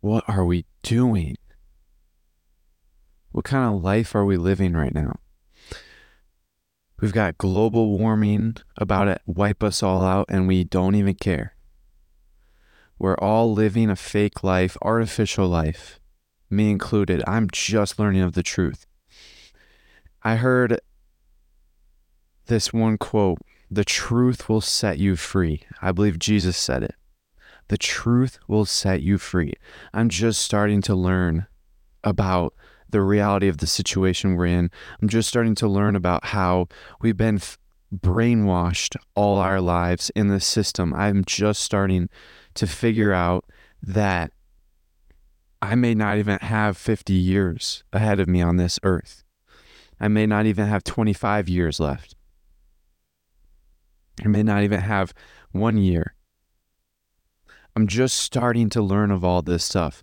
what are we doing? What kind of life are we living right now? We've got global warming about to wipe us all out, and we don't even care. We're all living a fake life, artificial life, me included. I'm just learning of the truth. I heard this one quote The truth will set you free. I believe Jesus said it. The truth will set you free. I'm just starting to learn about the reality of the situation we're in. I'm just starting to learn about how we've been f- brainwashed all our lives in the system. I'm just starting to figure out that I may not even have 50 years ahead of me on this earth. I may not even have 25 years left. I may not even have one year. I'm just starting to learn of all this stuff.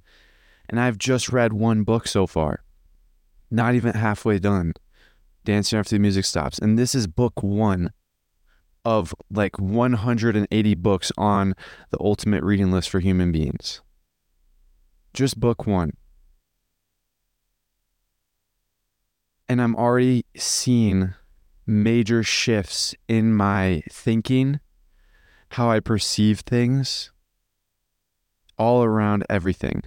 And I've just read one book so far not even halfway done. Dancing after the music stops. And this is book one of like 180 books on the ultimate reading list for human beings. Just book one. And I'm already seeing major shifts in my thinking, how I perceive things, all around everything.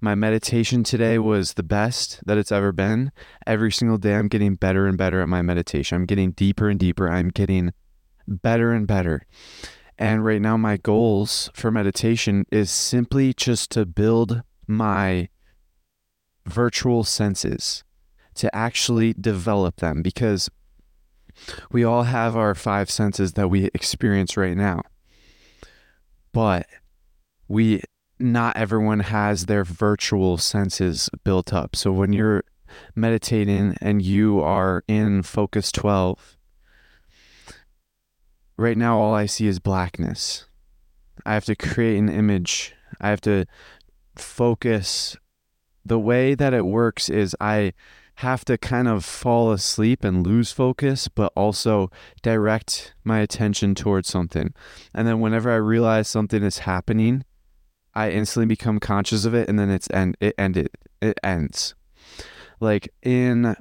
My meditation today was the best that it's ever been. Every single day, I'm getting better and better at my meditation. I'm getting deeper and deeper. I'm getting better and better. And right now, my goals for meditation is simply just to build my virtual senses, to actually develop them because we all have our five senses that we experience right now. But we not everyone has their virtual senses built up. So when you're meditating and you are in focus 12, right now all I see is blackness. I have to create an image. I have to focus. The way that it works is I have to kind of fall asleep and lose focus, but also direct my attention towards something. And then whenever I realize something is happening, I instantly become conscious of it, and then it's end. It. It ends. Like in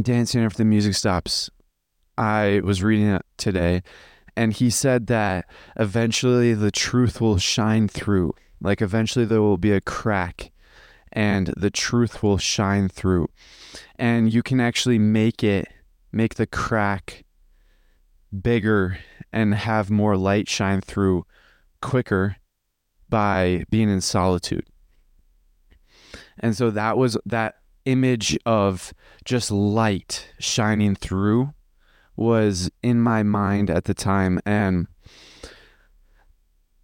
Dancing After the Music Stops, I was reading it today, and he said that eventually the truth will shine through. Like eventually there will be a crack, and the truth will shine through, and you can actually make it, make the crack bigger, and have more light shine through quicker by being in solitude. And so that was that image of just light shining through was in my mind at the time. And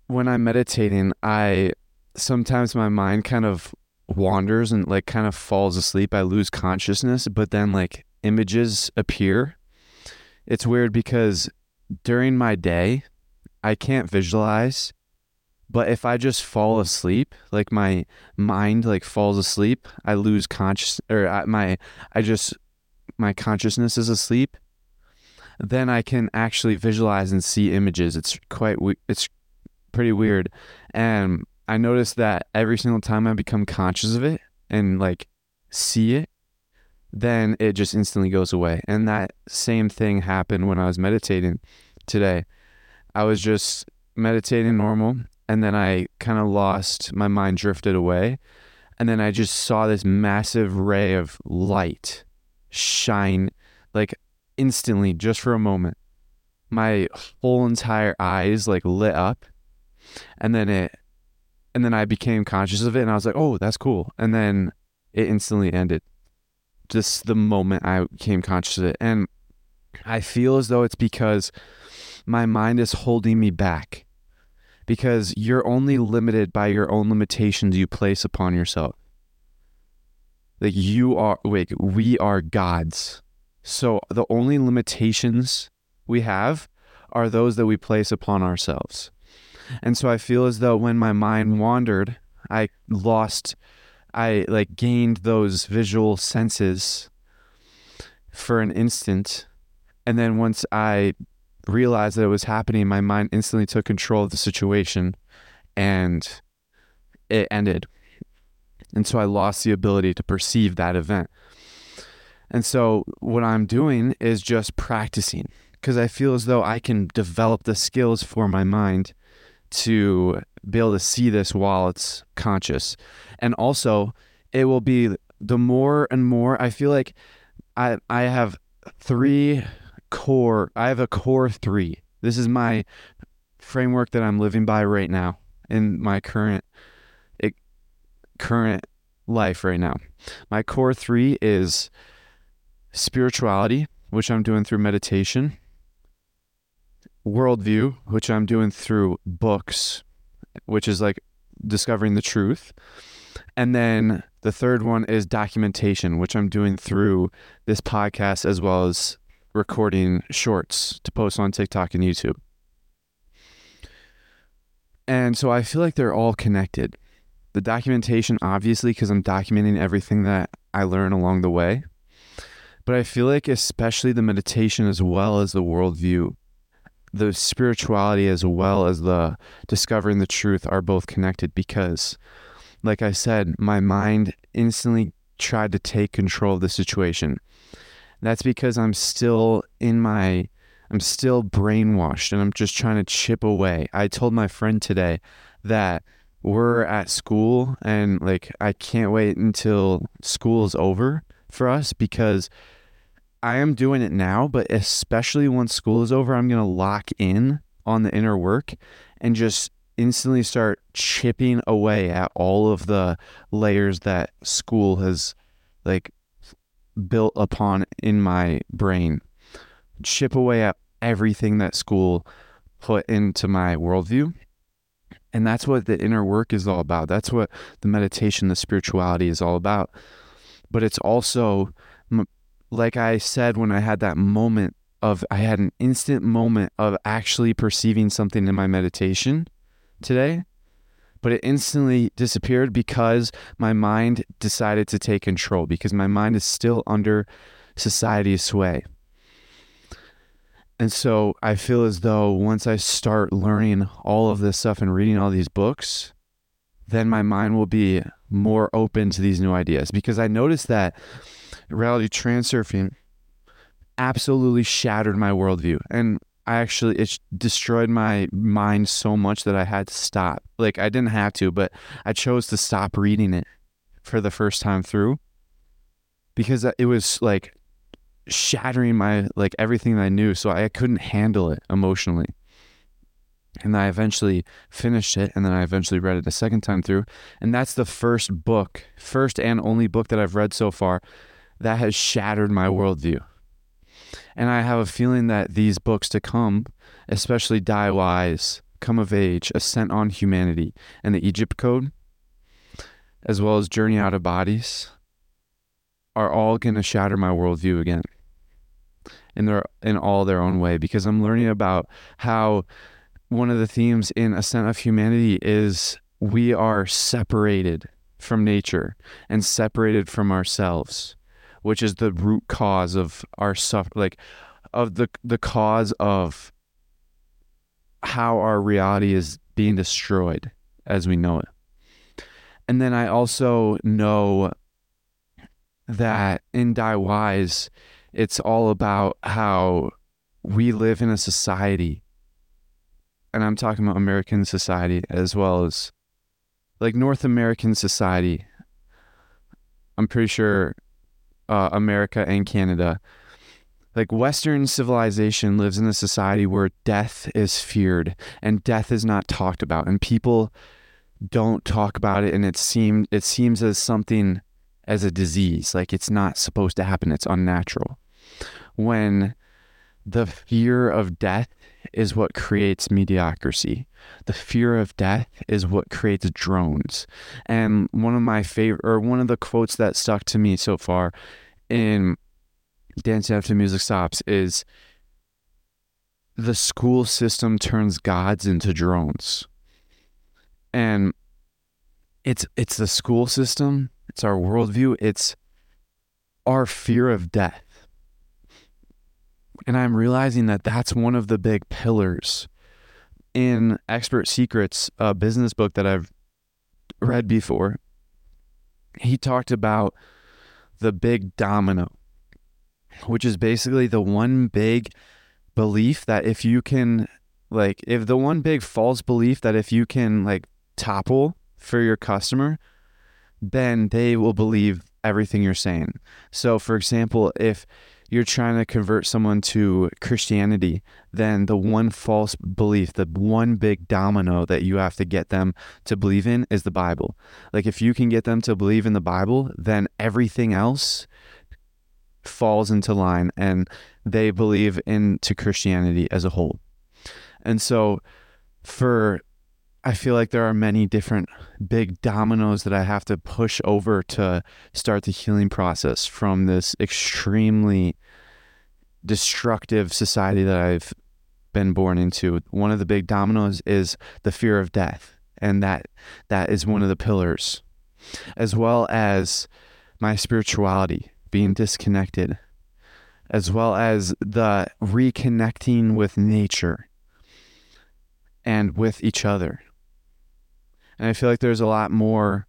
when I'm meditating, I sometimes my mind kind of wanders and like kind of falls asleep. I lose consciousness, but then like images appear. It's weird because during my day, I can't visualize but if I just fall asleep, like my mind like falls asleep, I lose conscious or I, my I just my consciousness is asleep. Then I can actually visualize and see images. It's quite it's pretty weird. And I notice that every single time I become conscious of it and like see it, then it just instantly goes away. And that same thing happened when I was meditating today. I was just meditating normal and then I kind of lost my mind drifted away and then I just saw this massive ray of light shine like instantly just for a moment. My whole entire eyes like lit up and then it and then I became conscious of it and I was like oh that's cool and then it instantly ended. Just the moment I became conscious of it and I feel as though it's because my mind is holding me back because you're only limited by your own limitations you place upon yourself. Like you are, wait, we are gods. So the only limitations we have are those that we place upon ourselves. And so I feel as though when my mind wandered, I lost, I like gained those visual senses for an instant. And then once I realized that it was happening, my mind instantly took control of the situation and it ended. And so I lost the ability to perceive that event. And so what I'm doing is just practicing because I feel as though I can develop the skills for my mind to be able to see this while it's conscious. And also, it will be the more and more I feel like I I have three core I have a core 3. This is my framework that I'm living by right now in my current it, current life right now. My core 3 is spirituality, which I'm doing through meditation, worldview, which I'm doing through books, which is like discovering the truth. And then the third one is documentation, which I'm doing through this podcast as well as recording shorts to post on TikTok and YouTube. And so I feel like they're all connected. The documentation, obviously, because I'm documenting everything that I learn along the way. But I feel like, especially the meditation as well as the worldview, the spirituality as well as the discovering the truth are both connected because, like I said, my mind instantly tried to take control of the situation. That's because I'm still in my, I'm still brainwashed and I'm just trying to chip away. I told my friend today that we're at school and like I can't wait until school's over for us because I am doing it now, but especially once school is over, I'm going to lock in on the inner work and just instantly start chipping away at all of the layers that school has like built upon in my brain. Chip away at everything that school put into my worldview. And that's what the inner work is all about. That's what the meditation, the spirituality is all about. But it's also like I said when I had that moment of I had an instant moment of actually perceiving something in my meditation today, but it instantly disappeared because my mind decided to take control because my mind is still under society's sway. And so I feel as though once I start learning all of this stuff and reading all these books, then my mind will be more open to these new ideas because I noticed that reality transurfing absolutely shattered my worldview. And I actually, it destroyed my mind so much that I had to stop. Like, I didn't have to, but I chose to stop reading it for the first time through because it was like shattering my, like, everything I knew. So I couldn't handle it emotionally. And I eventually finished it, and then I eventually read it a second time through. And that's the first book, first and only book that I've read so far that has shattered my worldview. And I have a feeling that these books to come, especially Die Wise, Come of Age, Ascent on Humanity, and the Egypt Code, as well as Journey Out of Bodies, are all going to shatter my worldview again. In their in all their own way because I'm learning about how one of the themes in Ascent of Humanity is we are separated from nature and separated from ourselves which is the root cause of our suffer like of the the cause of how our reality is being destroyed as we know it. And then I also know that in Die Wise, it's all about how we live in a society. And I'm talking about American society as well as like North American society. I'm pretty sure uh, America and Canada. Like Western civilization lives in a society where death is feared and death is not talked about, and people don't talk about it, and it seemed it seems as something as a disease, like it's not supposed to happen. It's unnatural. When the fear of death is what creates mediocrity. The fear of death is what creates drones. And one of my favorite, or one of the quotes that stuck to me so far in Dancing After Music Stops is the school system turns gods into drones. And it's it's the school system, it's our worldview, it's our fear of death and I'm realizing that that's one of the big pillars in Expert Secrets, a business book that I've read before. He talked about the big domino, which is basically the one big belief that if you can, like, if the one big false belief that if you can, like, topple for your customer, then they will believe everything you're saying. So, for example, if you're trying to convert someone to Christianity, then the one false belief, the one big domino that you have to get them to believe in is the Bible. Like if you can get them to believe in the Bible, then everything else falls into line and they believe into Christianity as a whole. And so for I feel like there are many different big dominoes that I have to push over to start the healing process from this extremely destructive society that I've been born into. One of the big dominoes is the fear of death, and that that is one of the pillars, as well as my spirituality being disconnected, as well as the reconnecting with nature and with each other and I feel like there's a lot more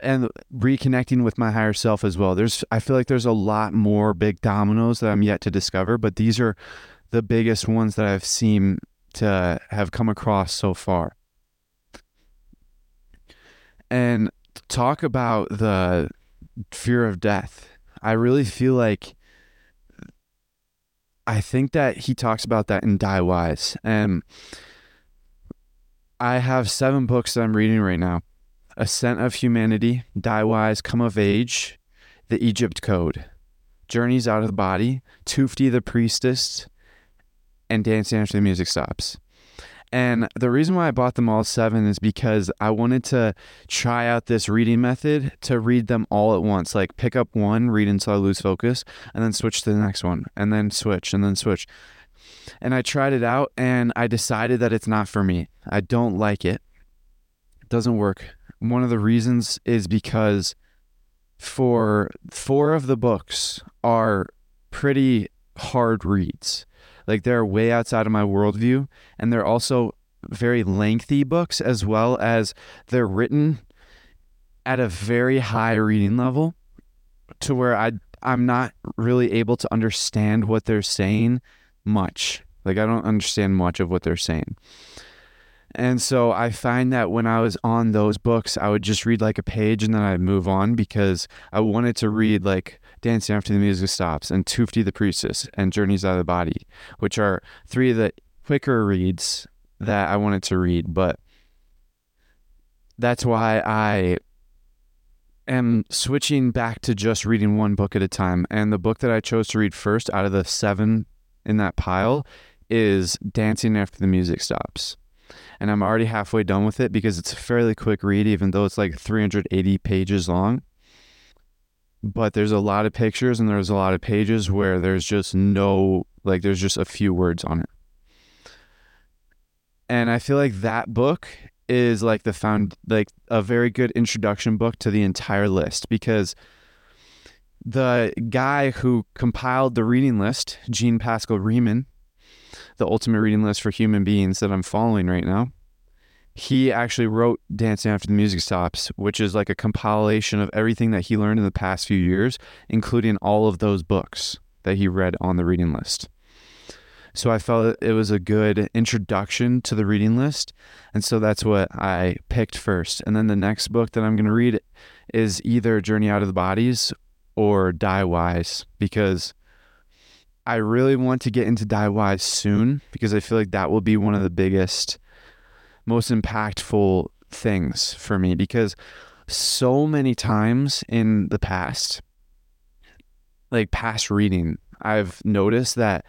and reconnecting with my higher self as well. There's I feel like there's a lot more big dominoes that I'm yet to discover, but these are the biggest ones that I've seen to have come across so far. And talk about the fear of death. I really feel like I think that he talks about that in Die Wise. And I have seven books that I'm reading right now Ascent of Humanity, Die Wise, Come of Age, The Egypt Code, Journeys Out of the Body, Tufti the Priestess, and Dancing After the Music Stops. And the reason why I bought them all seven is because I wanted to try out this reading method to read them all at once. Like pick up one, read until I lose focus, and then switch to the next one, and then switch, and then switch and I tried it out and I decided that it's not for me. I don't like it. It doesn't work. One of the reasons is because for four of the books are pretty hard reads. Like they're way outside of my worldview and they're also very lengthy books as well as they're written at a very high reading level to where I I'm not really able to understand what they're saying much. Like I don't understand much of what they're saying. And so I find that when I was on those books, I would just read like a page and then I'd move on because I wanted to read like Dancing After the Music Stops and Tufti the Priestess and Journeys Out of the Body, which are three of the quicker reads that I wanted to read. But that's why I am switching back to just reading one book at a time. And the book that I chose to read first out of the seven in that pile is Dancing After the Music Stops. And I'm already halfway done with it because it's a fairly quick read, even though it's like 380 pages long. But there's a lot of pictures and there's a lot of pages where there's just no, like, there's just a few words on it. And I feel like that book is like the found, like, a very good introduction book to the entire list because the guy who compiled the reading list, Jean Pascal Riemann, the ultimate reading list for human beings that I'm following right now, he actually wrote Dancing After the Music Stops, which is like a compilation of everything that he learned in the past few years, including all of those books that he read on the reading list. So I felt it was a good introduction to the reading list. And so that's what I picked first. And then the next book that I'm going to read is either Journey Out of the Bodies or Die Wise because I really want to get into Die Wise soon because I feel like that will be one of the biggest, most impactful things for me because so many times in the past, like past reading, I've noticed that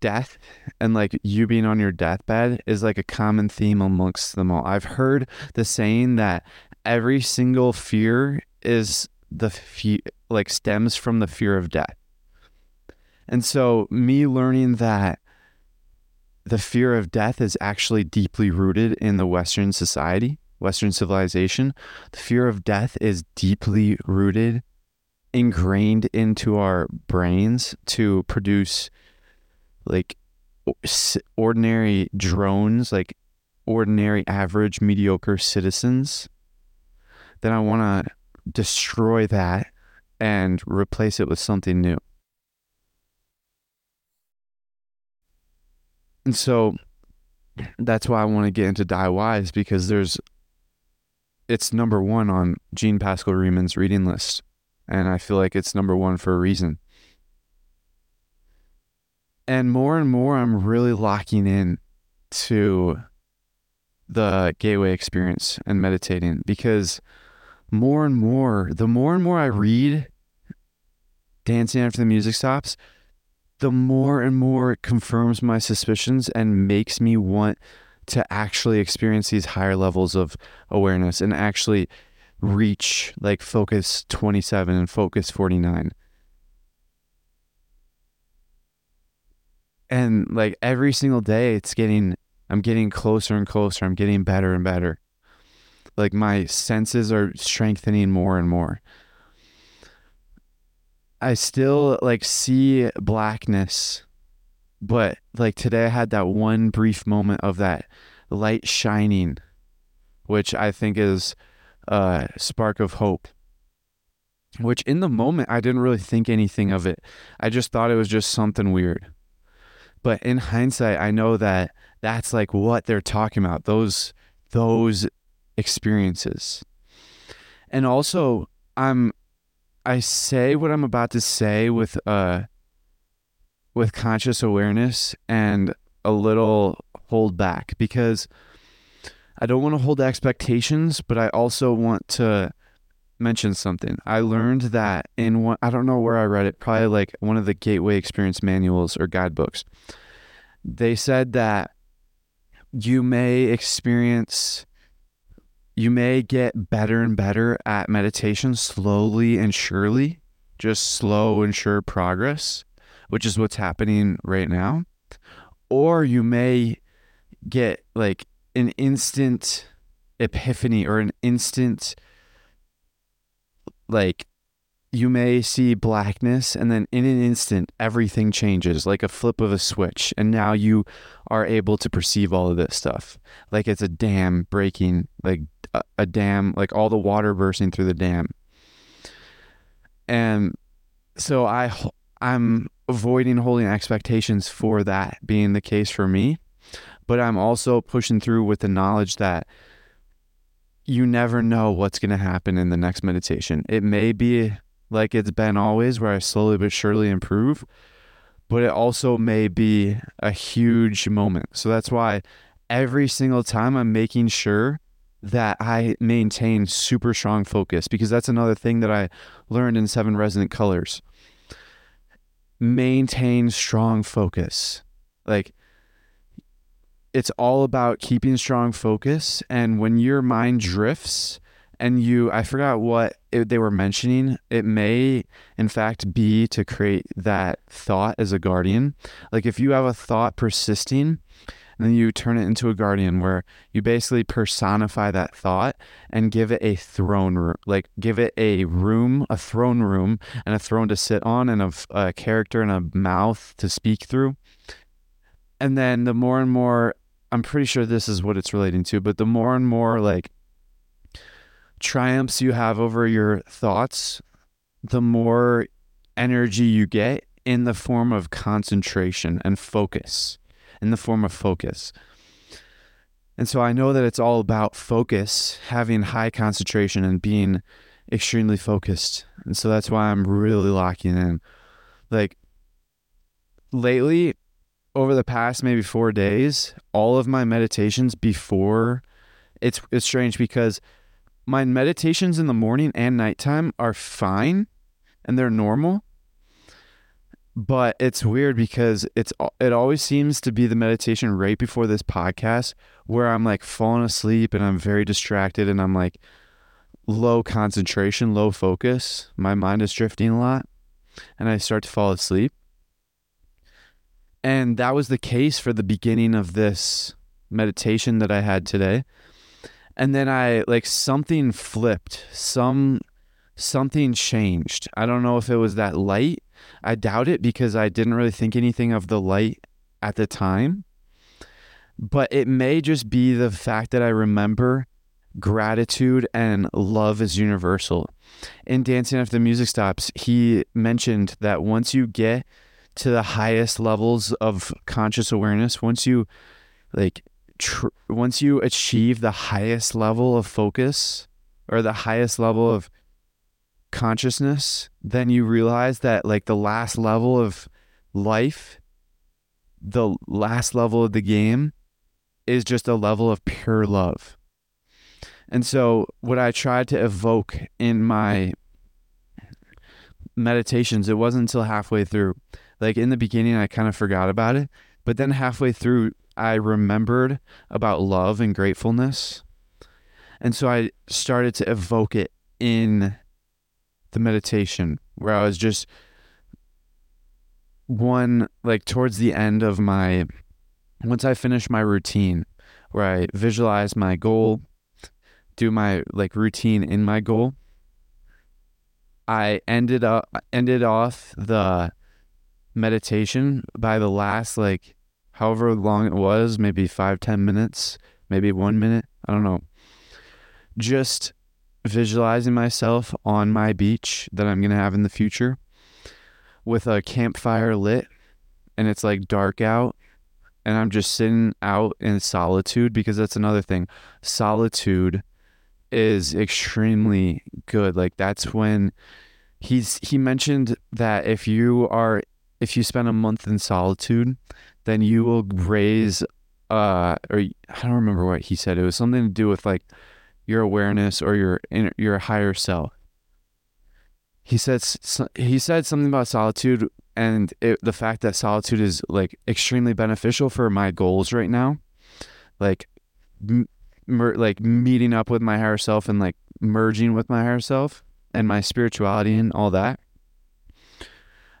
death and like you being on your deathbed is like a common theme amongst them all. I've heard the saying that every single fear is the fe- like stems from the fear of death. And so me learning that the fear of death is actually deeply rooted in the western society, western civilization. The fear of death is deeply rooted ingrained into our brains to produce like ordinary drones like ordinary, average, mediocre citizens, then I want to destroy that and replace it with something new. And so that's why I want to get into Die Wise because there's it's number one on Jean Pascal Riemann's reading list. And I feel like it's number one for a reason. And more and more I'm really locking in to the gateway experience and meditating because more and more, the more and more I read Dancing After the Music Stops, the more and more it confirms my suspicions and makes me want to actually experience these higher levels of awareness and actually reach like focus 27 and focus 49. And like every single day it's getting I'm getting closer and closer. I'm getting better and better. Like my senses are strengthening more and more. I still like see blackness, but like today I had that one brief moment of that light shining, which I think is a spark of hope. Which in the moment I didn't really think anything of it. I just thought it was just something weird. But in hindsight, I know that that's like what they're talking about. Those those experiences. And also I'm I say what I'm about to say with uh with conscious awareness and a little hold back because I don't want to hold expectations, but I also want to mention something. I learned that in one I don't know where I read it, probably like one of the gateway experience manuals or guidebooks. They said that you may experience you may get better and better at meditation slowly and surely, just slow and sure progress, which is what's happening right now. Or you may get like an instant epiphany or an instant like you may see blackness and then in an instant everything changes like a flip of a switch and now you are able to perceive all of this stuff like it's a dam breaking like a, dam like all the water bursting through the dam and so i i'm avoiding holding expectations for that being the case for me but i'm also pushing through with the knowledge that you never know what's going to happen in the next meditation. It may be like it's been always, where I slowly but surely improve. But it also may be a huge moment. So that's why every single time I'm making sure that I maintain super strong focus because that's another thing that I learned in Seven Resonant Colors. Maintain strong focus. Like, it's all about keeping strong focus. And when your mind drifts, and you i forgot what it, they were mentioning. It may in fact be to create that thought as a guardian. Like if you have a thought persisting and then you turn it into a guardian where you basically personify that thought and give it a throne room like give it a room a throne room and a throne to sit on and a, a character and a mouth to speak through. And then the more and more i'm pretty sure this is what it's relating to but the more and more like triumphs you have over your thoughts, the more energy you get in the form of concentration and focus, in the form of focus. And so I know that it's all about focus, having high concentration and being extremely focused. And so that's why I'm really locking in. Like lately, over the past maybe four days, all of my meditations before it's it's strange because my meditations in the morning and nighttime are fine and they're normal but it's weird because it's it always seems to be the meditation right before this podcast where I'm like falling asleep and I'm very distracted and I'm like low concentration, low focus. My mind is drifting a lot and I start to fall asleep. And that was the case for the beginning of this meditation that I had today and then I like something flipped. Some something changed. I don't know if it was that light. I doubt it because I didn't really think anything of the light at the time. but it may just be the fact that I remember gratitude and love is universal. In Dancing After the Music Stops, he mentioned that once you get to the highest levels of conscious awareness, once you like tr- once you achieve the highest level of focus or the highest level of consciousness, then you realize that like the last level of life, the last level of the game is just a level of pure love. And so, what I tried to evoke in my meditations, it wasn't until halfway through. Like in the beginning, I kind of forgot about it. But then halfway through, I remembered about love and gratefulness. And so I started to evoke it in the meditation where I was just one, like towards the end of my, once I finished my routine, where I visualize my goal, do my like routine in my goal. I ended up ended off the meditation by the last like however long it was, maybe five, ten minutes, maybe one minute. I don't know. Just visualizing myself on my beach that I'm gonna have in the future with a campfire lit and it's like dark out and I'm just sitting out in solitude because that's another thing. Solitude is extremely good. Like that's when he's he mentioned that if you are if you spend a month in solitude, then you will raise uh or I don't remember what he said. It was something to do with like your awareness or your inner, your higher self. He said he said something about solitude and it, the fact that solitude is like extremely beneficial for my goals right now like mer- like meeting up with my higher self and like merging with my higher self and my spirituality and all that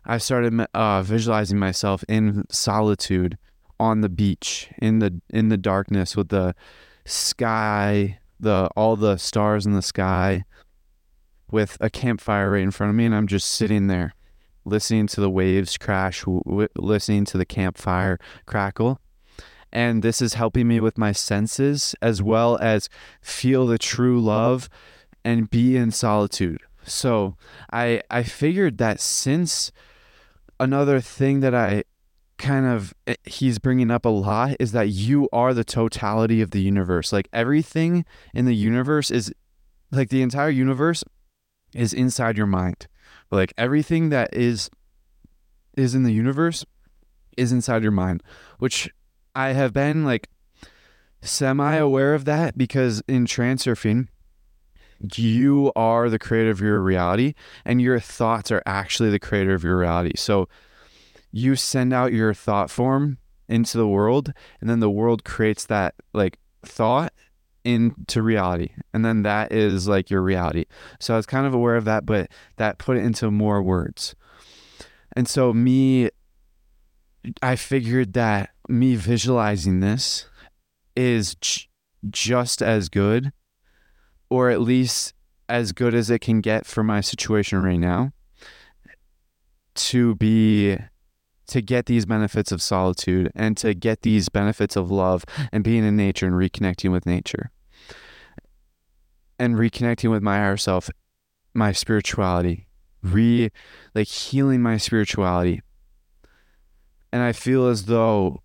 i started uh, visualizing myself in solitude on the beach in the in the darkness with the sky the all the stars in the sky with a campfire right in front of me and i'm just sitting there listening to the waves crash, w- listening to the campfire crackle. And this is helping me with my senses as well as feel the true love and be in solitude. So I I figured that since another thing that I kind of eh, he's bringing up a lot is that you are the totality of the universe. Like everything in the universe is like the entire universe is inside your mind. Like everything that is is in the universe is inside your mind, which I have been like semi aware of that because in transurfing, you are the creator of your reality and your thoughts are actually the creator of your reality. So you send out your thought form into the world and then the world creates that like thought into reality. And then that is like your reality. So I was kind of aware of that, but that put it into more words. And so me I figured that me visualizing this is just as good or at least as good as it can get for my situation right now to be to get these benefits of solitude and to get these benefits of love and being in nature and reconnecting with nature and reconnecting with my higher self, my spirituality, re like healing my spirituality. And I feel as though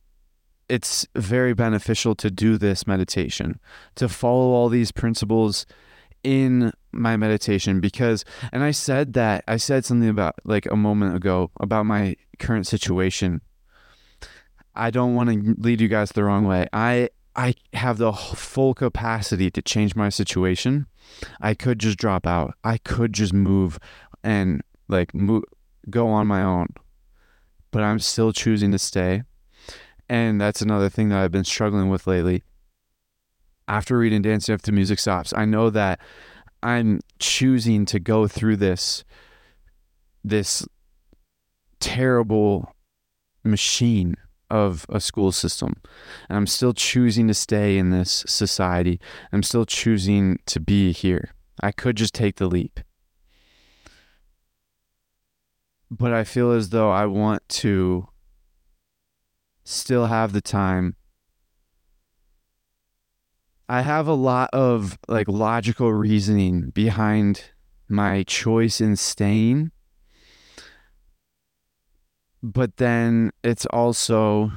it's very beneficial to do this meditation, to follow all these principles in my meditation because and I said that I said something about like a moment ago about my current situation. I don't want to lead you guys the wrong way. I I have the full capacity to change my situation. I could just drop out. I could just move and like move, go on my own. But I'm still choosing to stay. And that's another thing that I've been struggling with lately. After reading Dancing After Music Stops, I know that I'm choosing to go through this this terrible machine of a school system. And I'm still choosing to stay in this society. I'm still choosing to be here. I could just take the leap. But I feel as though I want to still have the time I have a lot of like logical reasoning behind my choice in staying. But then it's also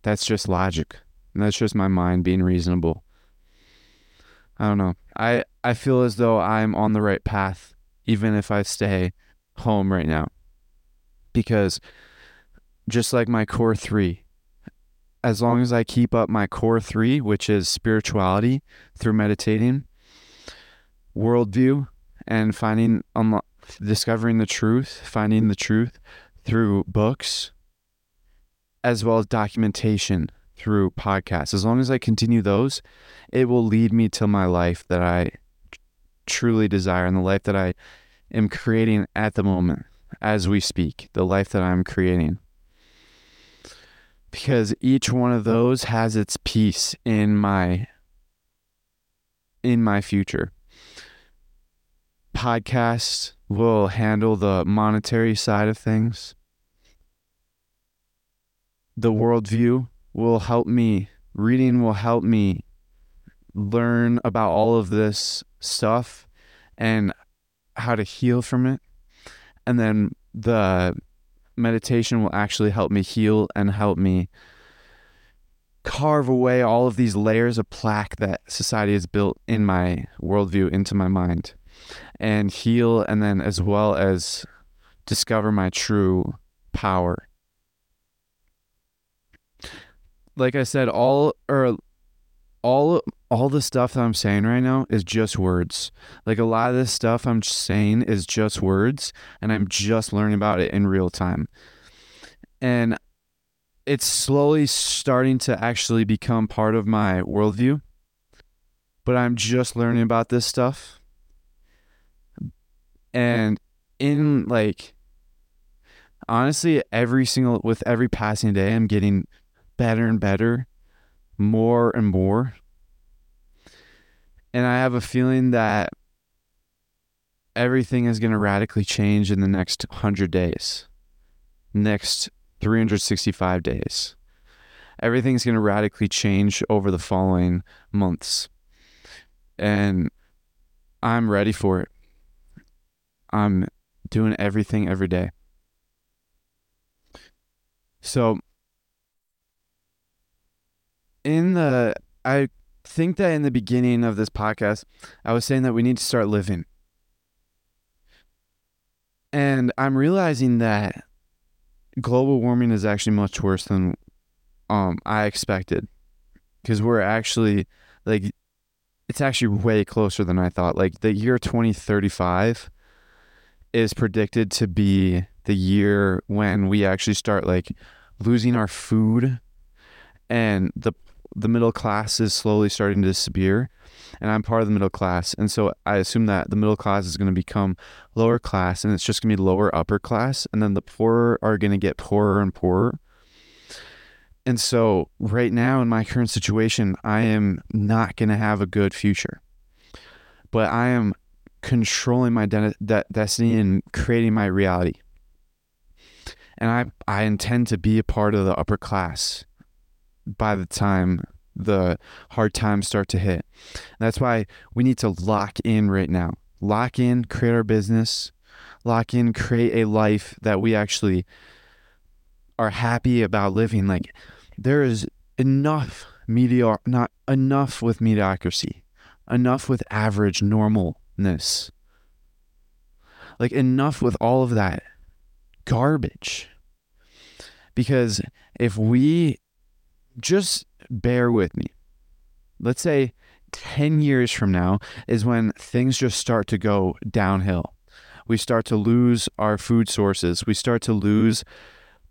that's just logic. And that's just my mind being reasonable. I don't know. I I feel as though I'm on the right path even if I stay home right now. Because just like my core 3, as long as I keep up my core 3, which is spirituality through meditating, worldview and finding unlo- discovering the truth, finding the truth through books as well as documentation through podcasts. As long as I continue those, it will lead me to my life that I truly desire and the life that I am creating at the moment as we speak, the life that I'm creating. Because each one of those has its piece in my in my future. Podcasts will handle the monetary side of things. The worldview will help me, reading will help me learn about all of this stuff and how to heal from it. And then the meditation will actually help me heal and help me carve away all of these layers of plaque that society has built in my worldview into my mind and heal and then as well as discover my true power. Like i said all or all all the stuff that I'm saying right now is just words. Like a lot of this stuff I'm saying is just words and I'm just learning about it in real time. And it's slowly starting to actually become part of my worldview. But I'm just learning about this stuff. And in like honestly every single with every passing day I'm getting better and better more and more. And I have a feeling that everything is going to radically change in the next 100 days, next 365 days. Everything's going to radically change over the following months. And I'm ready for it. I'm doing everything every day. So in the I think that in the beginning of this podcast, I was saying that we need to start living. And I'm realizing that global warming is actually much worse than um I expected. Cuz we're actually like it's actually way closer than I thought. Like the year 2035 is predicted to be the year when we actually start like losing our food and the the middle class is slowly starting to disappear and I'm part of the middle class. And so I assume that the middle class is going to become lower class and it's just going to be lower upper class. And then the poorer are going to get poorer and poorer. And so right now in my current situation, I am not going to have a good future. But I am controlling my de- de- destiny and creating my reality. And I, I intend to be a part of the upper class by the time the hard times start to hit. That's why we need to lock in right now. Lock in, create our business, lock in, create a life that we actually are happy about living. Like there is enough mediocre, not enough with mediocrity, enough with average normalness. Like enough with all of that garbage. Because if we just bear with me. Let's say 10 years from now is when things just start to go downhill. We start to lose our food sources. We start to lose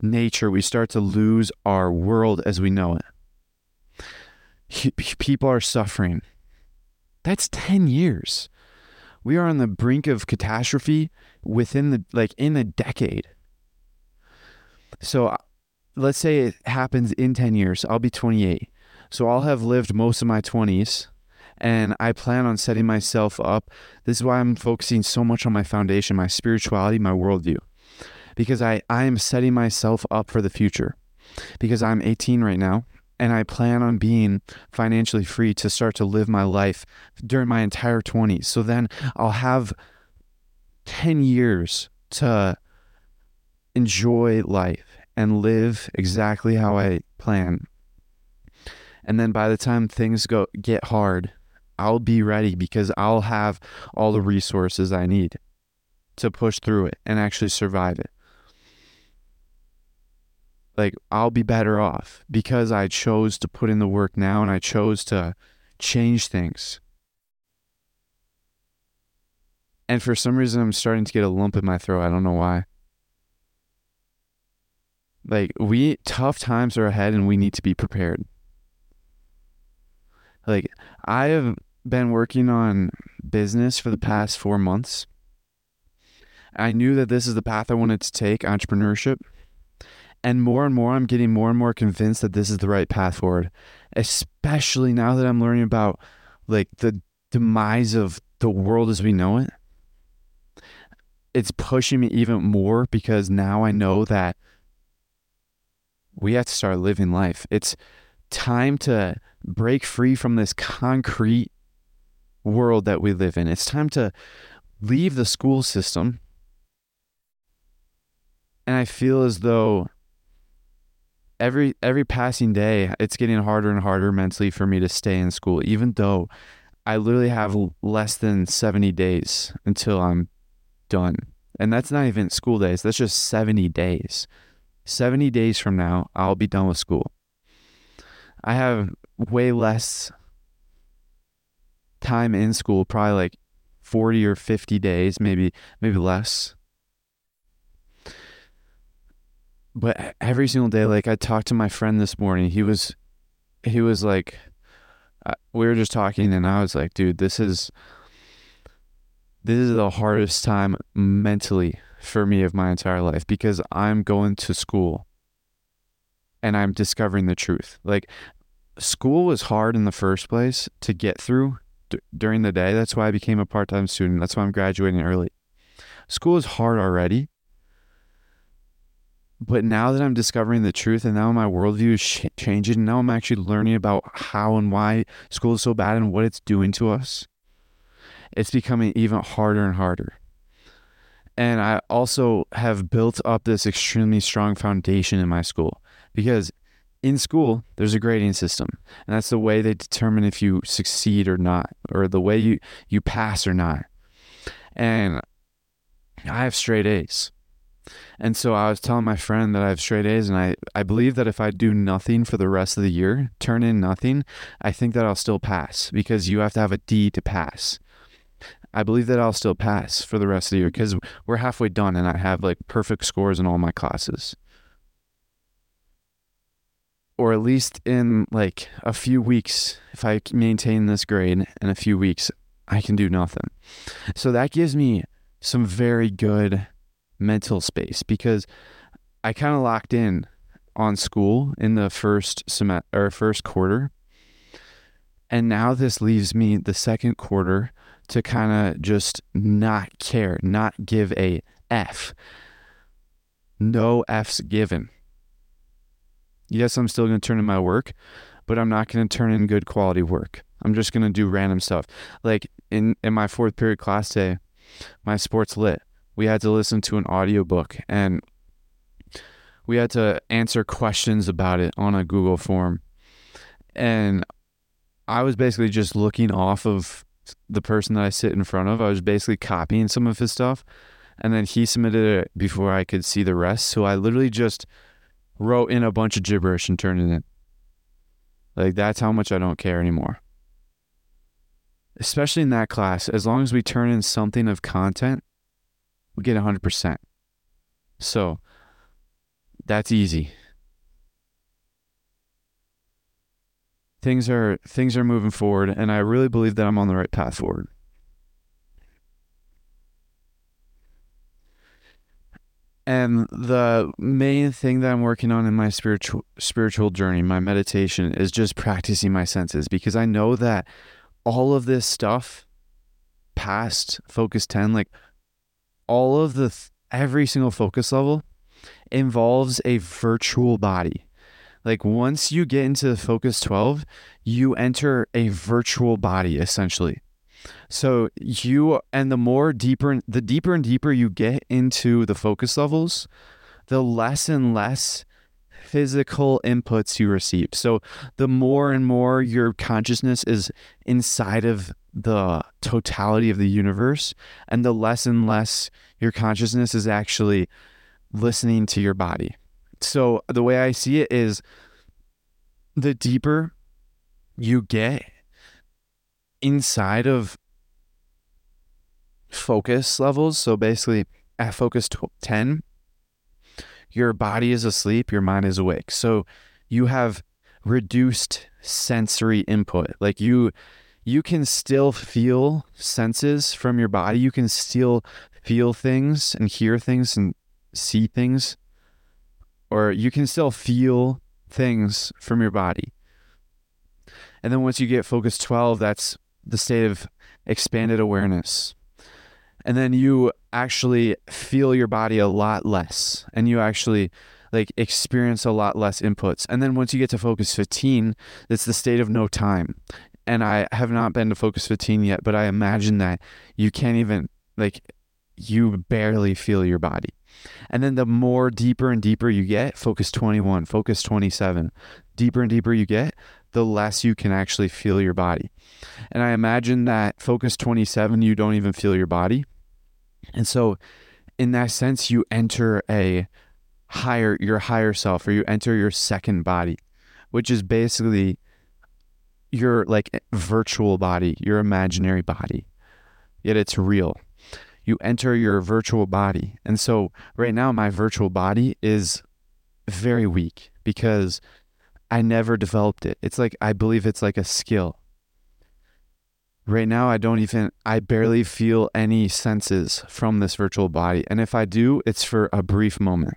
nature. We start to lose our world as we know it. People are suffering. That's 10 years. We are on the brink of catastrophe within the, like, in a decade. So let's say it happens in 10 years, I'll be 28. So I'll have lived most of my 20s and I plan on setting myself up. This is why I'm focusing so much on my foundation, my spirituality, my worldview, because I, I am setting myself up for the future. Because I'm 18 right now, and I plan on being financially free to start to live my life during my entire 20s. So then I'll have 10 years to enjoy life and live exactly how I plan. And then by the time things go get hard, I'll be ready because I'll have all the resources I need to push through it and actually survive it. Like I'll be better off because I chose to put in the work now and I chose to change things. And for some reason I'm starting to get a lump in my throat. I don't know why. Like we tough times are ahead and we need to be prepared. Like I have been working on business for the past 4 months. I knew that this is the path I wanted to take, entrepreneurship. And more and more, I'm getting more and more convinced that this is the right path forward, especially now that I'm learning about like the demise of the world as we know it. It's pushing me even more because now I know that we have to start living life. It's time to break free from this concrete world that we live in. It's time to leave the school system. And I feel as though every every passing day it's getting harder and harder mentally for me to stay in school even though I literally have less than 70 days until I'm done. And that's not even school days. That's just 70 days. 70 days from now, I'll be done with school. I have way less time in school, probably like 40 or 50 days, maybe maybe less. But every single day like I talked to my friend this morning, he was he was like uh, we were just talking and I was like, dude, this is this is the hardest time mentally for me of my entire life because I'm going to school and I'm discovering the truth. Like school was hard in the first place to get through d- during the day. That's why I became a part-time student. That's why I'm graduating early. School is hard already. But now that I'm discovering the truth and now my worldview is sh- changing, now I'm actually learning about how and why school is so bad and what it's doing to us. It's becoming even harder and harder. And I also have built up this extremely strong foundation in my school because in school there's a grading system and that's the way they determine if you succeed or not or the way you you pass or not. And i have straight a's. And so i was telling my friend that i have straight a's and i i believe that if i do nothing for the rest of the year turn in nothing i think that i'll still pass because you have to have a d to pass I believe that I'll still pass for the rest of the year because we're halfway done and I have like perfect scores in all my classes. Or at least in like a few weeks, if I maintain this grade in a few weeks, I can do nothing. So that gives me some very good mental space because I kind of locked in on school in the first semester or first quarter. And now this leaves me the second quarter to kind of just not care, not give a F. No F's given. Yes, I'm still going to turn in my work, but I'm not going to turn in good quality work. I'm just going to do random stuff. Like in, in my fourth period class day, my sports lit, we had to listen to an audiobook and we had to answer questions about it on a Google form. And I was basically just looking off of the person that I sit in front of. I was basically copying some of his stuff. And then he submitted it before I could see the rest. So I literally just wrote in a bunch of gibberish and turned it in. Like that's how much I don't care anymore. Especially in that class, as long as we turn in something of content, we get 100%. So that's easy. Things are things are moving forward and I really believe that I'm on the right path forward. And the main thing that I'm working on in my spiritual spiritual journey, my meditation is just practicing my senses because I know that all of this stuff past focus 10 like all of the every single focus level involves a virtual body Like once you get into the focus 12, you enter a virtual body essentially. So you and the more deeper the deeper and deeper you get into the focus levels, the less and less physical inputs you receive. So the more and more your consciousness is inside of the totality of the universe and the less and less your consciousness is actually listening to your body. So the way I see it is the deeper you get inside of focus levels, so basically at focus 10, your body is asleep, your mind is awake. So you have reduced sensory input. Like you you can still feel senses from your body. You can still feel things and hear things and see things. Or you can still feel things from your body. And then once you get focus 12, that's the state of expanded awareness. And then you actually feel your body a lot less and you actually like experience a lot less inputs. And then once you get to focus 15, it's the state of no time. And I have not been to focus 15 yet, but I imagine that you can't even like you barely feel your body. And then the more deeper and deeper you get, focus 21, focus 27, deeper and deeper you get, the less you can actually feel your body. And I imagine that focus 27, you don't even feel your body. And so, in that sense, you enter a higher, your higher self, or you enter your second body, which is basically your like virtual body, your imaginary body, yet it's real. You enter your virtual body. And so, right now, my virtual body is very weak because I never developed it. It's like, I believe it's like a skill. Right now, I don't even, I barely feel any senses from this virtual body. And if I do, it's for a brief moment.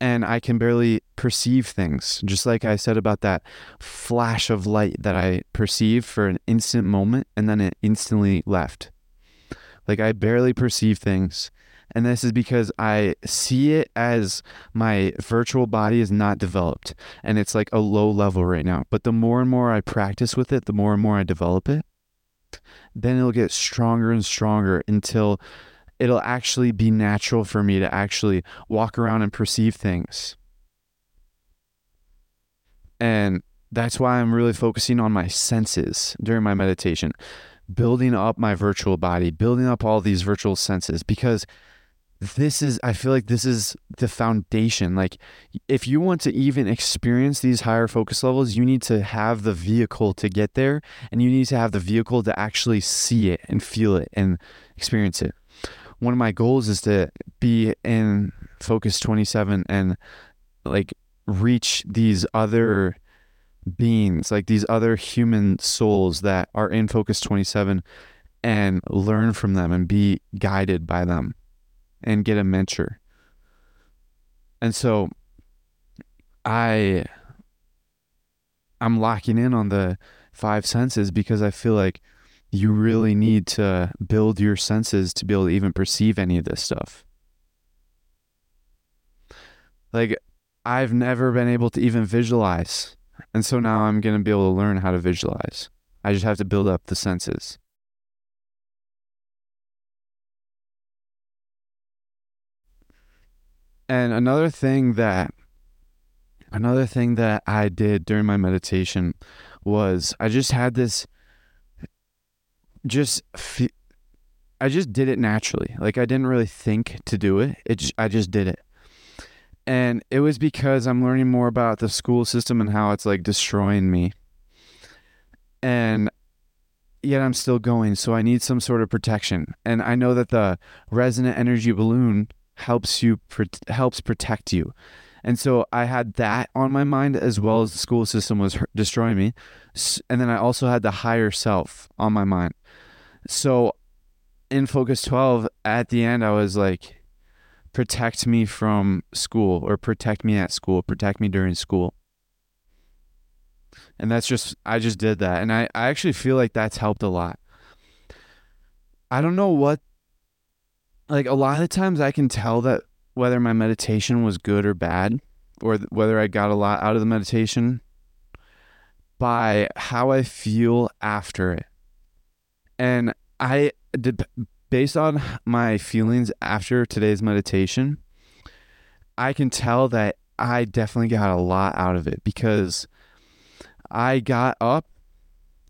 And I can barely perceive things, just like I said about that flash of light that I perceived for an instant moment and then it instantly left. Like I barely perceive things. And this is because I see it as my virtual body is not developed and it's like a low level right now. But the more and more I practice with it, the more and more I develop it, then it'll get stronger and stronger until it'll actually be natural for me to actually walk around and perceive things. And that's why I'm really focusing on my senses during my meditation, building up my virtual body, building up all these virtual senses because this is i feel like this is the foundation. Like if you want to even experience these higher focus levels you need to have the vehicle to get there and you need to have the vehicle to actually see it and feel it and experience it. One of my goals is to be in focus 27 and like reach these other beings like these other human souls that are in focus 27 and learn from them and be guided by them and get a mentor. And so I I'm locking in on the five senses because I feel like you really need to build your senses to be able to even perceive any of this stuff. Like I've never been able to even visualize. And so now I'm going to be able to learn how to visualize. I just have to build up the senses. And another thing that another thing that I did during my meditation was I just had this just I just did it naturally. Like I didn't really think to do it. It just, I just did it. And it was because I'm learning more about the school system and how it's like destroying me. And yet I'm still going, so I need some sort of protection. And I know that the resonant energy balloon helps you helps protect you. And so I had that on my mind as well as the school system was destroying me. And then I also had the higher self on my mind. So in Focus 12, at the end, I was like, protect me from school or protect me at school, protect me during school. And that's just, I just did that. And I, I actually feel like that's helped a lot. I don't know what like a lot of times I can tell that whether my meditation was good or bad or th- whether I got a lot out of the meditation by how I feel after it. And I did based on my feelings after today's meditation, I can tell that I definitely got a lot out of it because I got up,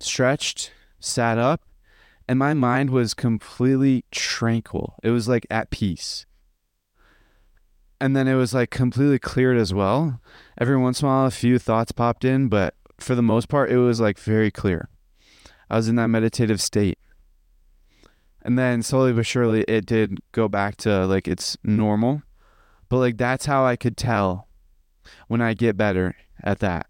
stretched, sat up, and my mind was completely tranquil. It was like at peace. And then it was like completely cleared as well. Every once in a while, a few thoughts popped in, but for the most part, it was like very clear. I was in that meditative state. And then slowly but surely, it did go back to like its normal. But like that's how I could tell when I get better at that.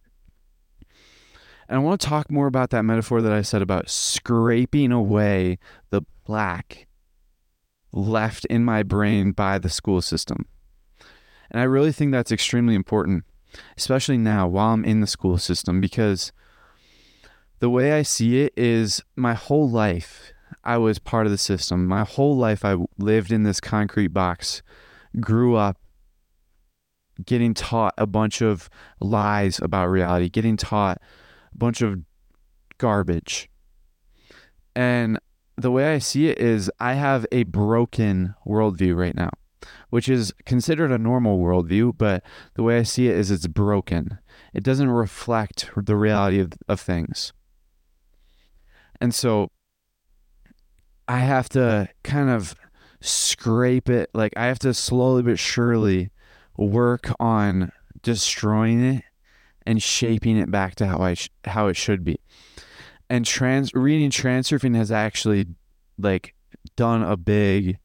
And I want to talk more about that metaphor that I said about scraping away the black left in my brain by the school system. And I really think that's extremely important, especially now while I'm in the school system, because the way I see it is my whole life I was part of the system. My whole life I lived in this concrete box, grew up getting taught a bunch of lies about reality, getting taught a bunch of garbage. And the way I see it is I have a broken worldview right now, which is considered a normal worldview, but the way I see it is it's broken. It doesn't reflect the reality of, of things. And so I have to kind of scrape it. Like I have to slowly but surely work on destroying it and shaping it back to how I sh- how it should be. And trans reading transurfing has actually like done a big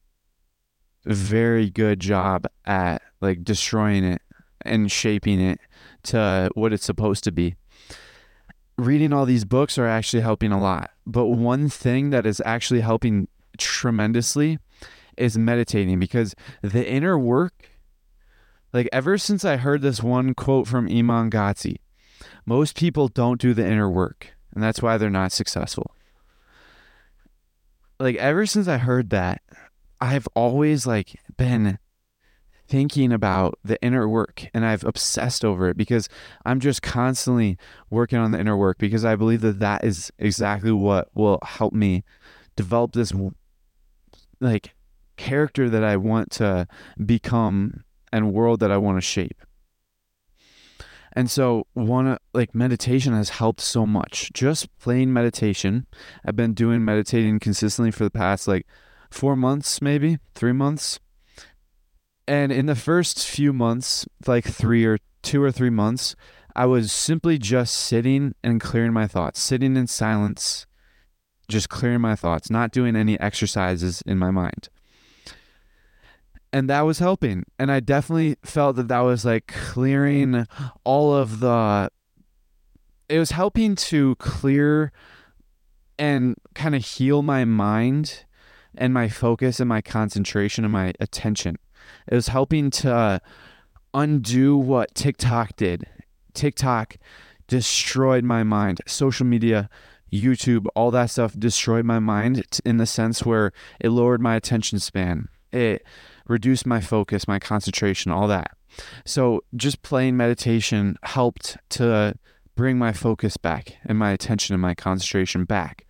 very good job at like destroying it and shaping it to what it's supposed to be. Reading all these books are actually helping a lot. But one thing that is actually helping tremendously is meditating because the inner work like ever since I heard this one quote from Iman Gadzhi, most people don't do the inner work, and that's why they're not successful. Like ever since I heard that, I've always like been thinking about the inner work and I've obsessed over it because I'm just constantly working on the inner work because I believe that that is exactly what will help me develop this like character that I want to become and world that I want to shape. And so one like meditation has helped so much. Just plain meditation. I've been doing meditating consistently for the past like 4 months maybe, 3 months. And in the first few months, like 3 or 2 or 3 months, I was simply just sitting and clearing my thoughts, sitting in silence, just clearing my thoughts, not doing any exercises in my mind. And that was helping. And i definitely felt that that was like clearing all of the it was helping to clear and kind of heal my mind and my focus and my concentration and my attention it was helping to uh, undo what tiktok did tiktok destroyed my mind social media youtube all that stuff destroyed my mind in the sense where it lowered my attention span it reduced my focus, my concentration, all that. So just plain meditation helped to bring my focus back and my attention and my concentration back.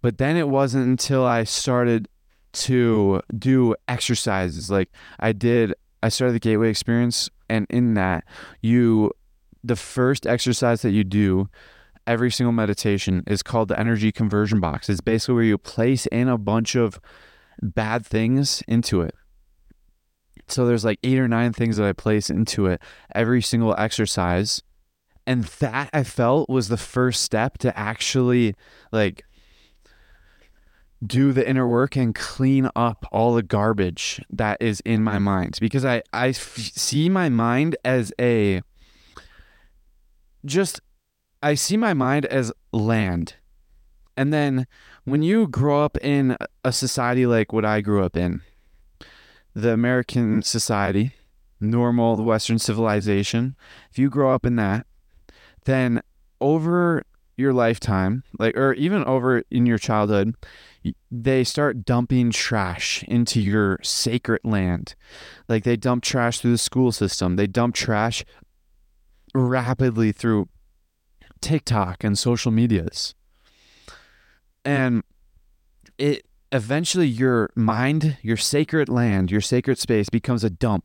But then it wasn't until I started to do exercises like I did I started the gateway experience and in that you the first exercise that you do every single meditation is called the energy conversion box. It's basically where you place in a bunch of bad things into it. So there's like eight or nine things that I place into it every single exercise. And that I felt was the first step to actually like do the inner work and clean up all the garbage that is in my mm-hmm. mind. Because I I f- see my mind as a just I see my mind as land. And then when you grow up in a society like what I grew up in, the American mm-hmm. society, normal Western civilization, if you grow up in that, then over your lifetime, like or even over in your childhood, they start dumping trash into your sacred land. Like they dump trash through the school system. They dump trash rapidly through TikTok and social medias. And it eventually your mind, your sacred land, your sacred space becomes a dump.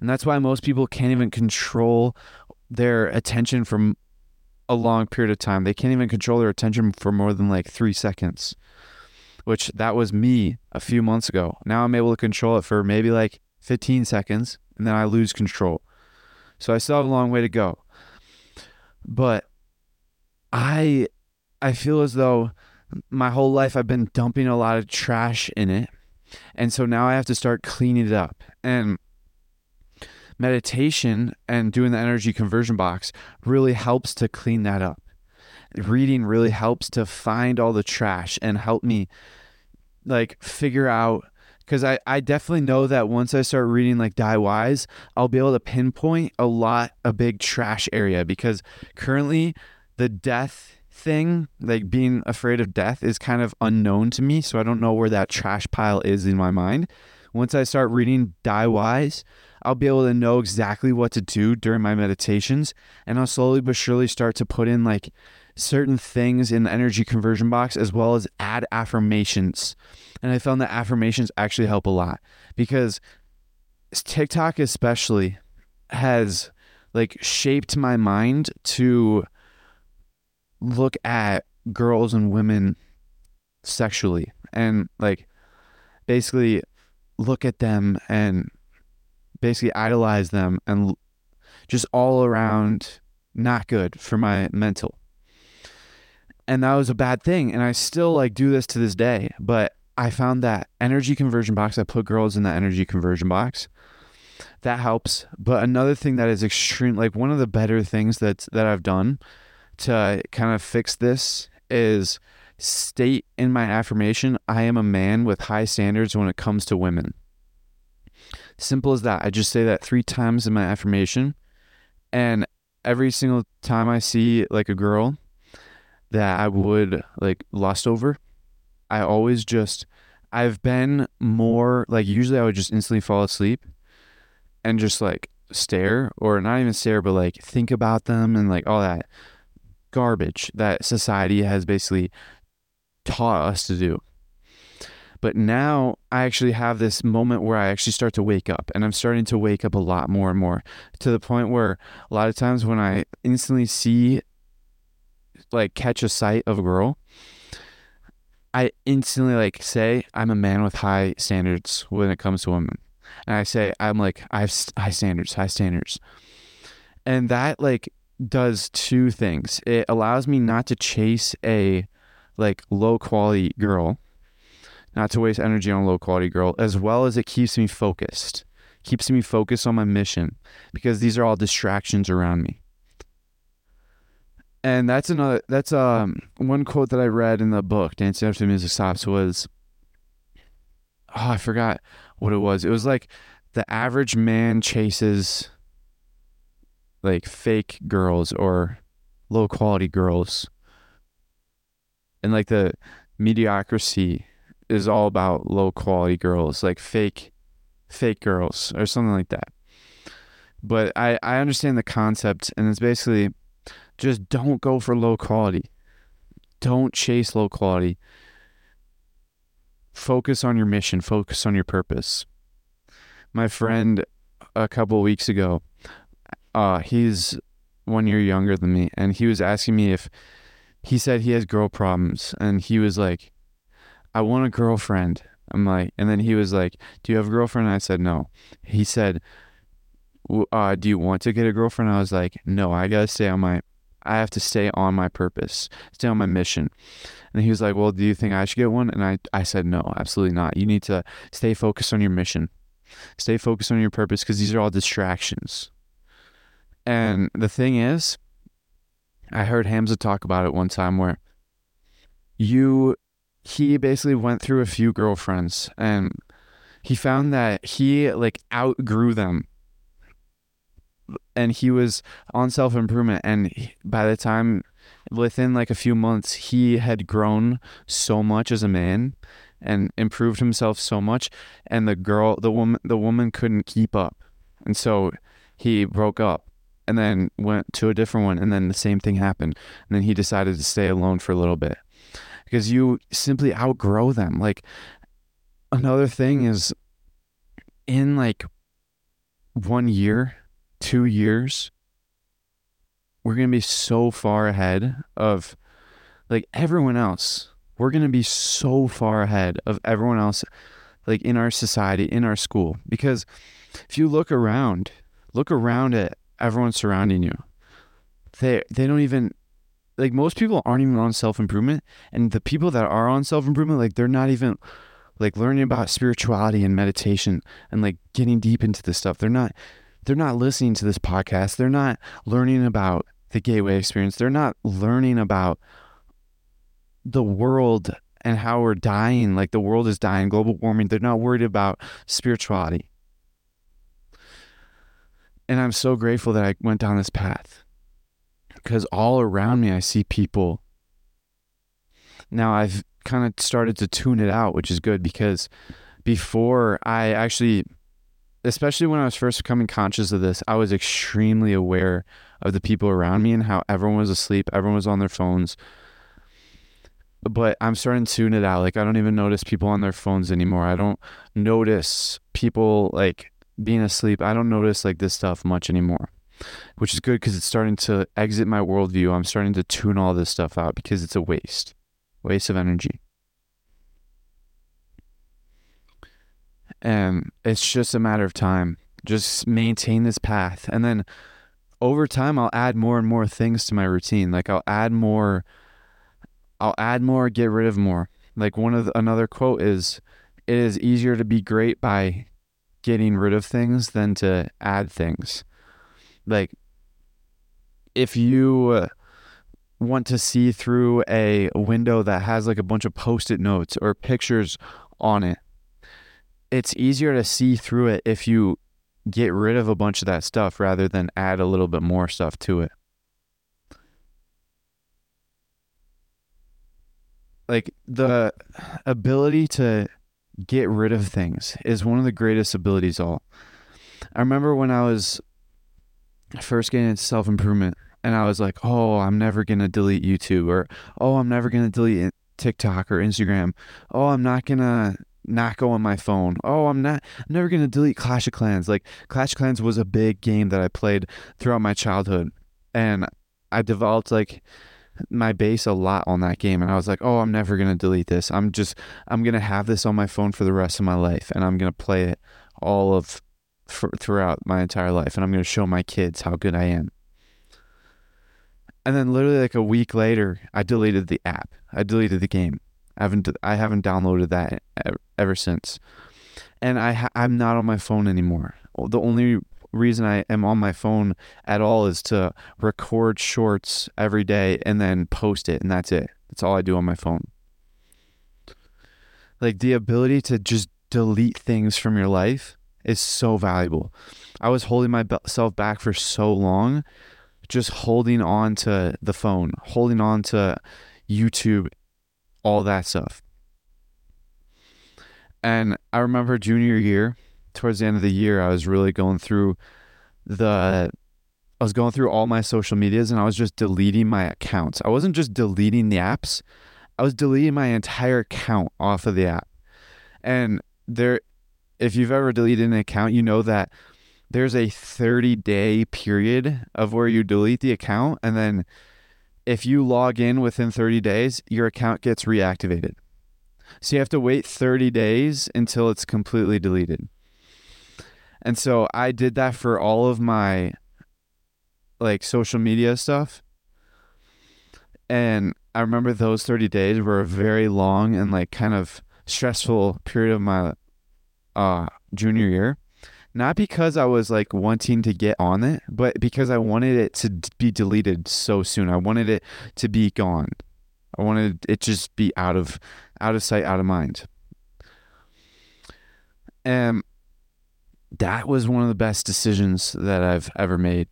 And that's why most people can't even control their attention from a long period of time. They can't even control their attention for more than like three seconds, which that was me a few months ago. Now I'm able to control it for maybe like 15 seconds and then I lose control. So I still have a long way to go. But I I feel as though my whole life I've been dumping a lot of trash in it. And so now I have to start cleaning it up. And meditation and doing the energy conversion box really helps to clean that up. Reading really helps to find all the trash and help me like figure out because I, I definitely know that once I start reading like Die Wise, I'll be able to pinpoint a lot, a big trash area because currently the death thing, like being afraid of death, is kind of unknown to me. So I don't know where that trash pile is in my mind. Once I start reading Die Wise, I'll be able to know exactly what to do during my meditations. And I'll slowly but surely start to put in like certain things in the energy conversion box as well as add affirmations. And I found that affirmations actually help a lot because TikTok, especially, has like shaped my mind to look at girls and women sexually and like basically look at them and basically idolize them and just all around not good for my mental. And that was a bad thing. And I still like do this to this day. But I found that energy conversion box, I put girls in that energy conversion box. That helps. But another thing that is extreme, like one of the better things that that I've done to kind of fix this is state in my affirmation, I am a man with high standards when it comes to women. Simple as that. I just say that three times in my affirmation. And every single time I see like a girl that I would like lust over, I always just, I've been more like, usually I would just instantly fall asleep and just like stare or not even stare, but like think about them and like all that garbage that society has basically taught us to do. But now I actually have this moment where I actually start to wake up, and I'm starting to wake up a lot more and more to the point where a lot of times when I instantly see, like, catch a sight of a girl, I instantly like say I'm a man with high standards when it comes to women, and I say I'm like I have high standards, high standards, and that like does two things. It allows me not to chase a like low quality girl not to waste energy on low quality girl, as well as it keeps me focused, keeps me focused on my mission because these are all distractions around me. And that's another, that's um one quote that I read in the book, Dancing After the Music Stops, was, oh, I forgot what it was. It was like the average man chases like fake girls or low quality girls. And like the mediocrity is all about low quality girls, like fake fake girls or something like that. But I I understand the concept and it's basically just don't go for low quality. Don't chase low quality. Focus on your mission, focus on your purpose. My friend a couple weeks ago, uh he's one year younger than me and he was asking me if he said he has girl problems and he was like I want a girlfriend. I'm like, and then he was like, Do you have a girlfriend? I said, No. He said, uh, Do you want to get a girlfriend? I was like, No, I got to stay on my, I have to stay on my purpose, stay on my mission. And he was like, Well, do you think I should get one? And I, I said, No, absolutely not. You need to stay focused on your mission, stay focused on your purpose because these are all distractions. And the thing is, I heard Hamza talk about it one time where you he basically went through a few girlfriends and he found that he like outgrew them and he was on self improvement and by the time within like a few months, he had grown so much as a man and improved himself so much and the girl the woman the woman couldn't keep up. And so he broke up and then went to a different one and then the same thing happened. And then he decided to stay alone for a little bit. Because you simply outgrow them. Like another thing is in like one year two years we're going to be so far ahead of like everyone else. We're going to be so far ahead of everyone else like in our society in our school. Because if you look around look around at everyone surrounding you they they don't even like most people aren't even on self-improvement. And the people that are on self-improvement like they're not even like learning about spirituality and meditation and like getting deep into this stuff. They're not they're not listening to this podcast. They're not learning about the gateway experience. They're not learning about the world and how we're dying, like the world is dying, global warming, they're not worried about spirituality. And I'm so grateful that I went down this path because all around me, I see people. Now I've kind of started to tune it out, which is good because before I actually, especially when I was first becoming conscious of this, I was extremely aware of the people around me and how everyone was asleep, everyone was on their phones but I'm starting to tune it out. Like I don't even notice people on their phones anymore. I don't notice people like being asleep. I don't notice like this stuff much anymore, which is good because it's starting to exit my worldview. I'm starting to tune all this stuff out because it's a waste, waste of energy. And it's just a matter of time. Just maintain this path. And then over time, I'll add more and more things to my routine. Like I'll add more I'll add more, get rid of more. Like one of the, another quote is, "It is easier to be great by getting rid of things than to add things." Like if you uh, want to see through a window that has like a bunch of post-it notes or pictures on it, it's easier to see through it if you get rid of a bunch of that stuff rather than add a little bit more stuff to it. like the ability to get rid of things is one of the greatest abilities all. I remember when I was first getting into self improvement and I was like, oh, I'm never going to delete YouTube or oh, I'm never going to delete TikTok or Instagram. Oh, I'm not going to not go on my phone. Oh, I'm not I'm never going to delete Clash of Clans. Like Clash of Clans was a big game that I played throughout my childhood and I developed like my base a lot on that game and I was like, "Oh, I'm never going to delete this. I'm just I'm going to have this on my phone for the rest of my life and I'm going to play it all of for, throughout my entire life and I'm going to show my kids how good I am." And then literally like a week later, I deleted the app. I deleted the game. I haven't I haven't downloaded that ever, since. And I I'm not on my phone anymore. The only reason I am on my phone at all is to record shorts every day and then post it, and that's it. That's all I do on my phone. Like the ability to just delete things from your life is so valuable. I was holding myself back for so long, just holding on to the phone, holding on to YouTube, all that stuff. And I remember junior year, towards the end of the year, I was really going through the I was going through all my social medias and I was just deleting my accounts. I wasn't just deleting the apps. I was deleting my entire account off of the app. And there if you've ever deleted an account, you know that there's a 30 day period of where you delete the account and then if you log in within 30 days, your account gets reactivated. So you have to wait 30 days until it's completely deleted. And so I did that for all of my like social media stuff. And I remember those 30 days were a very long and like kind of stressful period of my uh junior year. Not because I was like wanting to get on it, but because I wanted it to be deleted so soon. I wanted it to be gone. I wanted it just be out of out of sight, out of mind. And that was one of the best decisions that I've ever made.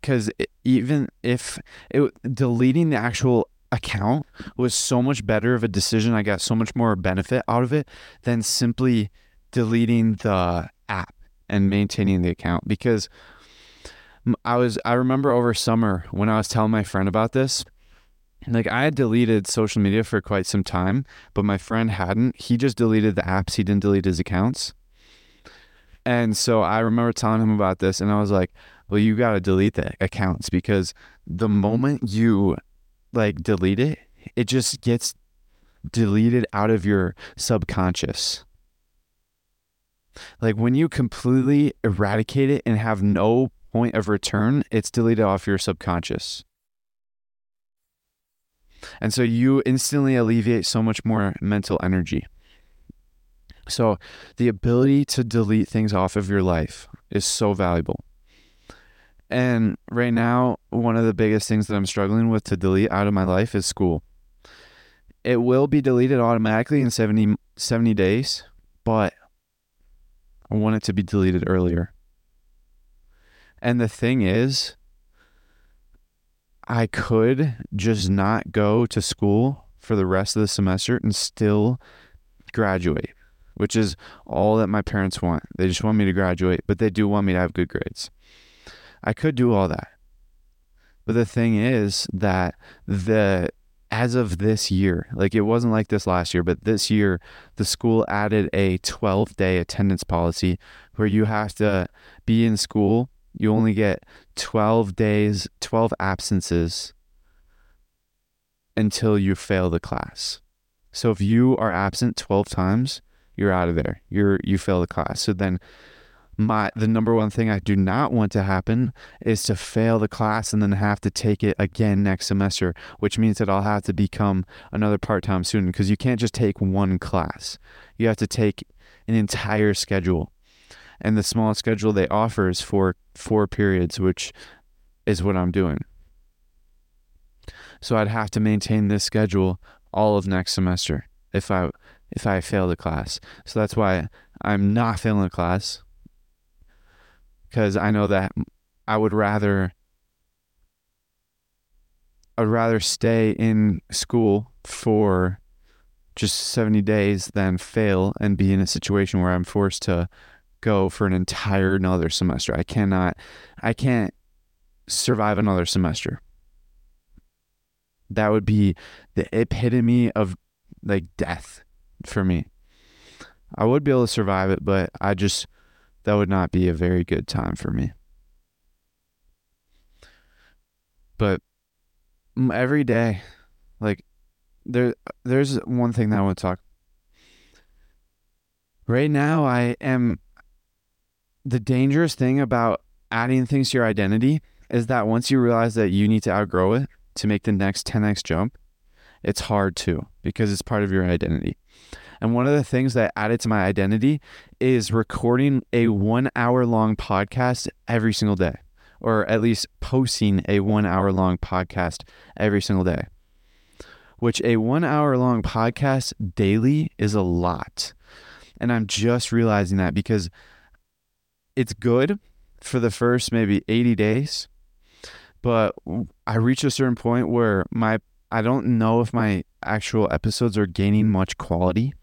because even if it deleting the actual account was so much better of a decision, I got so much more benefit out of it than simply deleting the app and maintaining the account because I was I remember over summer when I was telling my friend about this like I had deleted social media for quite some time, but my friend hadn't. He just deleted the apps, he didn't delete his accounts. And so I remember telling him about this and I was like, "Well, you got to delete the accounts because the moment you like delete it, it just gets deleted out of your subconscious." Like when you completely eradicate it and have no point of return, it's deleted off your subconscious. And so you instantly alleviate so much more mental energy. So the ability to delete things off of your life is so valuable. And right now, one of the biggest things that I'm struggling with to delete out of my life is school. It will be deleted automatically in 70, 70 days, but I want it to be deleted earlier. And the thing is, I could just not go to school for the rest of the semester and still graduate, which is all that my parents want. They just want me to graduate, but they do want me to have good grades. I could do all that. But the thing is that the as of this year, like it wasn't like this last year, but this year, the school added a 12 day attendance policy where you have to be in school. You only get 12 days, 12 absences until you fail the class. So if you are absent 12 times, you're out of there. You're you fail the class. So then my the number one thing I do not want to happen is to fail the class and then have to take it again next semester, which means that I'll have to become another part-time student because you can't just take one class. You have to take an entire schedule. And the small schedule they offer is for four periods, which is what I'm doing. So I'd have to maintain this schedule all of next semester if I if I fail the class. So that's why I'm not failing the class because I know that I would rather I'd rather stay in school for just 70 days than fail and be in a situation where I'm forced to go for an entire another semester. I cannot I can't survive another semester. That would be the epitome of like death for me. I would be able to survive it, but I just that would not be a very good time for me. But every day, like there, there's one thing that I want to talk. Right now, I am. The dangerous thing about adding things to your identity is that once you realize that you need to outgrow it to make the next 10x jump, it's hard to because it's part of your identity. And one of the things that added to my identity is recording a one hour long podcast every single day, or at least posting a one hour long podcast every single day, which a one hour long podcast daily is a lot. And I'm just realizing that because it's good for the first maybe 80 days, but I reach a certain point where my I don't know if my actual episodes are gaining much quality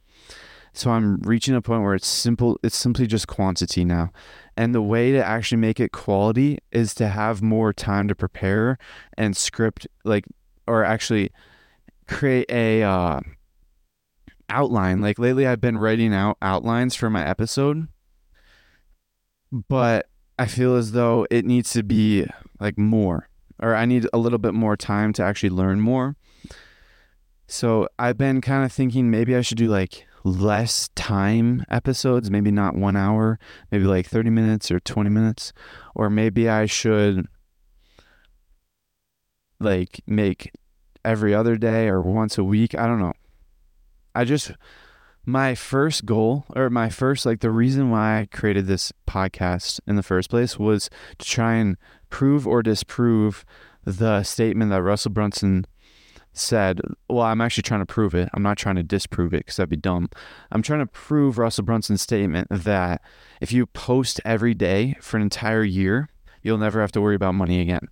so I'm reaching a point where it's simple, it's simply just quantity now. And the way to actually make it quality is to have more time to prepare and script, like, or actually create a uh, outline. Like lately, I've been writing out outlines for my episode, but I feel as though it needs to be like more, or I need a little bit more time to actually learn more. So I've been kind of thinking maybe I should do like less time episodes, maybe not one hour, maybe like 30 minutes or 20 minutes. Or maybe I should like make every other day or once a week. I don't know. I just, my first goal or my first, like the reason why I created this podcast in the first place was to try and prove or disprove the statement that Russell Brunson said, well, I'm actually trying to prove it. I'm not trying to disprove it because that'd be dumb. I'm trying to prove Russell Brunson's statement that if you post every day for an entire year, you'll never have to worry about money again.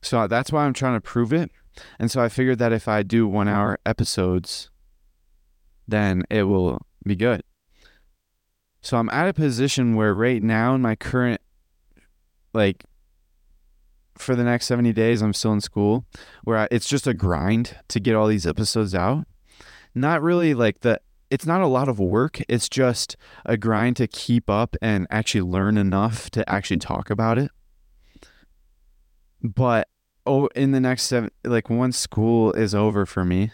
So that's why I'm trying to prove it. And so I figured that if I do one hour episodes, then it will be good. So I'm at a position where right now in my current, like, for the next 70 days, I'm still in school where I, it's just a grind to get all these episodes out. Not really like the, it's not a lot of work. It's just a grind to keep up and actually learn enough to actually talk about it. But oh, in the next seven, like once school is over for me,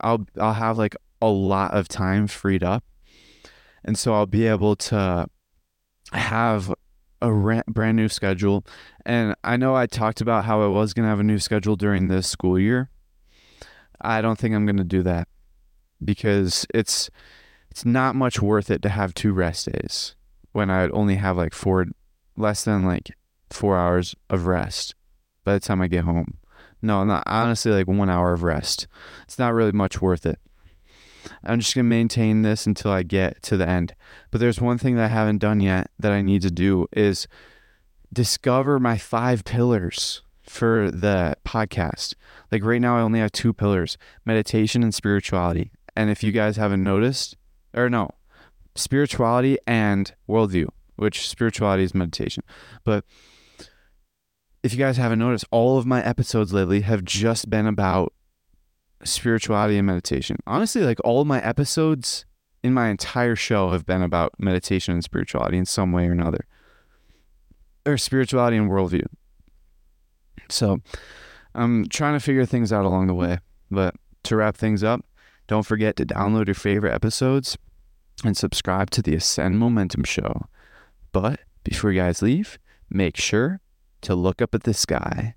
I'll I'll have like a lot of time freed up, and so I'll be able to have a brand new schedule. And I know I talked about how I was gonna have a new schedule during this school year. I don't think I'm gonna do that because it's it's not much worth it to have two rest days when I would only have like four less than like four hours of rest by the time I get home. No, not honestly like one hour of rest. It's not really much worth it. I'm just gonna maintain this until I get to the end. But there's one thing that I haven't done yet that I need to do is discover my five pillars for the podcast. Like right now I only have two pillars, meditation and spirituality. And if you guys haven't noticed, or no, spirituality and worldview, which spirituality is meditation. But if you guys haven't noticed, all of my episodes lately have just been about spirituality and meditation. Honestly, like all my episodes in my entire show have been about meditation and spirituality in some way or another, or spirituality and worldview. So I'm trying to figure things out along the way. But to wrap things up, don't forget to download your favorite episodes and subscribe to the Ascend Momentum Show. But before you guys leave, make sure to look up at the sky